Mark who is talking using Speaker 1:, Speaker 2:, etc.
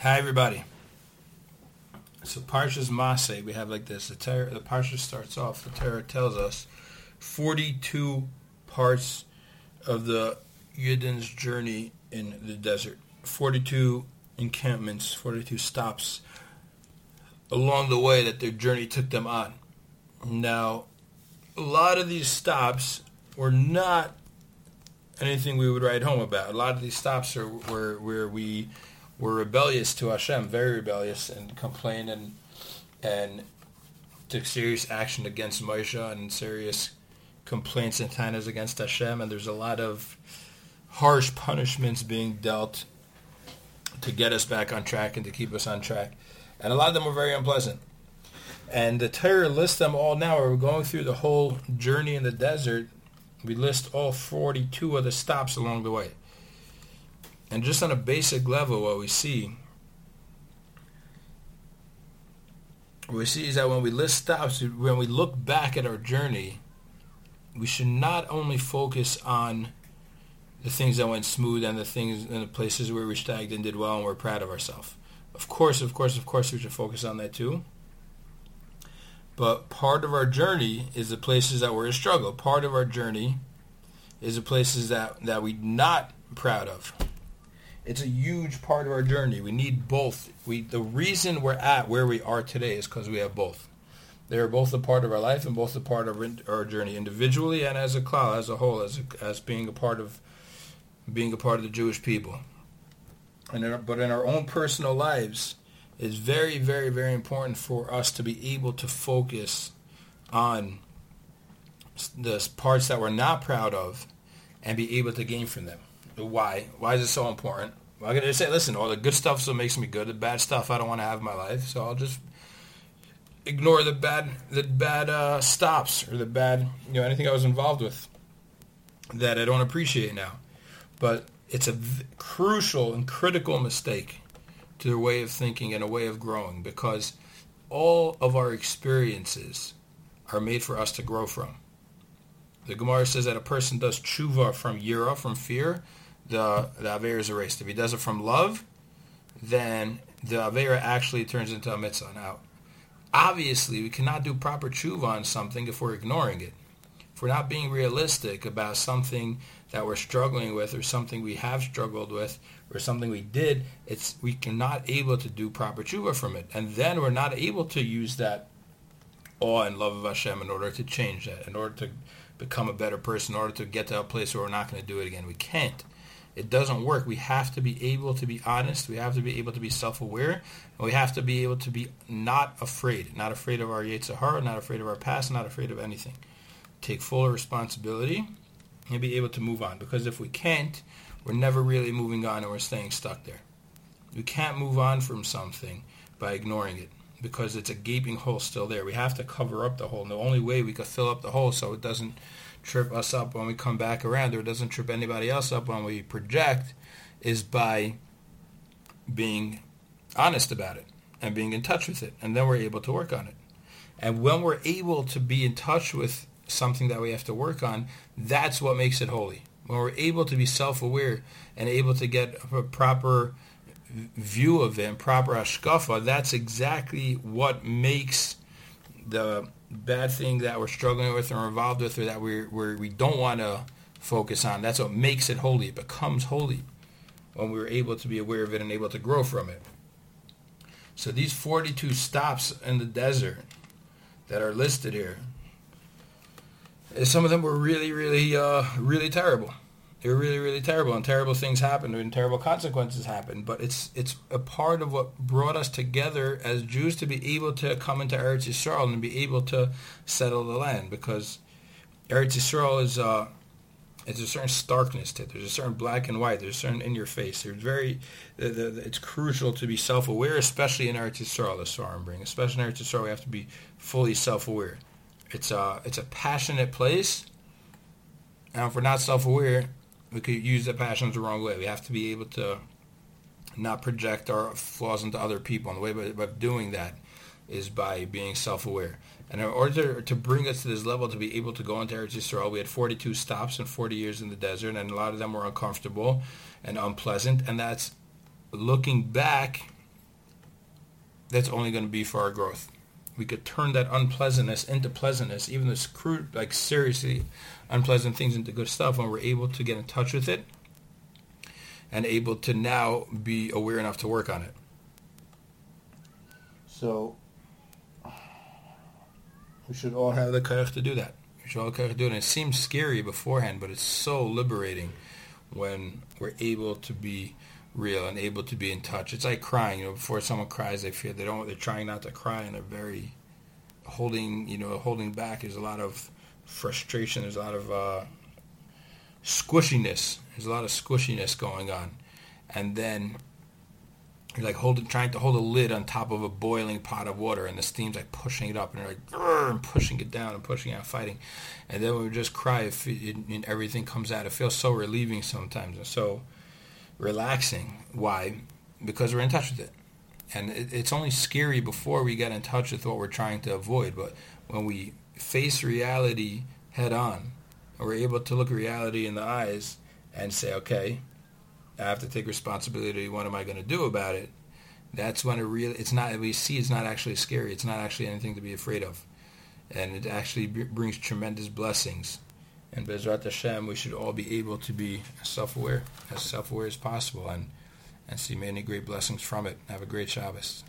Speaker 1: Hi, everybody. So Parshas Masei, we have like this. The, Torah, the Parsha starts off, the Torah tells us 42 parts of the Yidden's journey in the desert. 42 encampments, 42 stops along the way that their journey took them on. Now, a lot of these stops were not anything we would write home about. A lot of these stops are where, where we were rebellious to Hashem, very rebellious, and complained and and took serious action against Moshe and serious complaints and tanas against Hashem. And there's a lot of harsh punishments being dealt to get us back on track and to keep us on track. And a lot of them were very unpleasant. And the Torah lists them all now. We're going through the whole journey in the desert. We list all 42 of the stops along the way. And just on a basic level, what we see, what we see is that when we list stops, when we look back at our journey, we should not only focus on the things that went smooth and the things and the places where we stagged and did well and we're proud of ourselves. Of course, of course, of course, we should focus on that too. But part of our journey is the places that we're a struggle. Part of our journey is the places that, that we're not proud of. It's a huge part of our journey. We need both. We the reason we're at where we are today is because we have both. They are both a part of our life and both a part of our journey individually and as a cloud, as a whole, as a, as being a part of being a part of the Jewish people. And in our, but in our own personal lives, it's very, very, very important for us to be able to focus on the parts that we're not proud of and be able to gain from them. Why? Why is it so important? Well, I'm to say, listen, all the good stuff still makes me good. The bad stuff I don't want to have in my life, so I'll just ignore the bad, the bad uh, stops or the bad, you know, anything I was involved with that I don't appreciate now. But it's a v- crucial and critical mistake to their way of thinking and a way of growing because all of our experiences are made for us to grow from. The Gemara says that a person does tshuva from yira, from fear, the, the Avera is erased. If he does it from love, then the Avera actually turns into a mitzvah. Now, obviously, we cannot do proper tshuva on something if we're ignoring it. If we're not being realistic about something that we're struggling with or something we have struggled with or something we did, it's we cannot able to do proper tshuva from it. And then we're not able to use that awe and love of Hashem in order to change that, in order to become a better person, in order to get to a place where we're not going to do it again. We can't. It doesn't work. We have to be able to be honest. We have to be able to be self-aware. And we have to be able to be not afraid. Not afraid of our Yetzer Hara, not afraid of our past, not afraid of anything. Take full responsibility and be able to move on. Because if we can't, we're never really moving on and we're staying stuck there. We can't move on from something by ignoring it because it's a gaping hole still there. We have to cover up the hole. And the only way we can fill up the hole so it doesn't trip us up when we come back around or it doesn't trip anybody else up when we project is by being honest about it and being in touch with it. And then we're able to work on it. And when we're able to be in touch with something that we have to work on, that's what makes it holy. When we're able to be self-aware and able to get a proper view of it and proper hashkafa, that's exactly what makes the bad thing that we're struggling with or involved with or that we're, we're, we don't want to focus on. That's what makes it holy. It becomes holy when we're able to be aware of it and able to grow from it. So these 42 stops in the desert that are listed here, some of them were really, really, uh, really terrible. They were really, really terrible, and terrible things happened, and terrible consequences happened. But it's it's a part of what brought us together as Jews to be able to come into Eretz Yisrael and be able to settle the land, because Eretz Yisrael is uh, it's a certain starkness to it. There's a certain black and white. There's a certain in your face. There's very, the, the, it's crucial to be self-aware, especially in Eretz Yisrael, the Svarim bring. Especially in Eretz Yisrael, we have to be fully self-aware. It's a, it's a passionate place. And if we're not self-aware, we could use the passions the wrong way. We have to be able to not project our flaws into other people. And the way of doing that is by being self-aware. And in order to bring us to this level, to be able to go into Eretz Yisrael, we had 42 stops and 40 years in the desert, and a lot of them were uncomfortable and unpleasant. And that's looking back that's only going to be for our growth. We could turn that unpleasantness into pleasantness, even this crude, like seriously unpleasant things into good stuff when we're able to get in touch with it and able to now be aware enough to work on it. So we should all have the courage to do that. We should all have the courage to do it. And it seems scary beforehand, but it's so liberating when we're able to be real and able to be in touch. It's like crying. You know, before someone cries, they feel they don't. They're trying not to cry, and they're very holding. You know, holding back. There's a lot of frustration. There's a lot of uh, squishiness. There's a lot of squishiness going on, and then you're like holding, trying to hold a lid on top of a boiling pot of water, and the steam's like pushing it up, and you're like and pushing it down and pushing out, fighting, and then we just cry, it, it, and everything comes out. It feels so relieving sometimes, and so relaxing. Why? Because we're in touch with it. And it, it's only scary before we get in touch with what we're trying to avoid. But when we face reality head on, we're able to look reality in the eyes and say, okay, I have to take responsibility. What am I going to do about it? That's when it really, it's not, we see it's not actually scary. It's not actually anything to be afraid of. And it actually brings tremendous blessings and Bezrat Hashem, we should all be able to be self-aware, as self-aware as possible, and, and see many great blessings from it. Have a great Shabbos.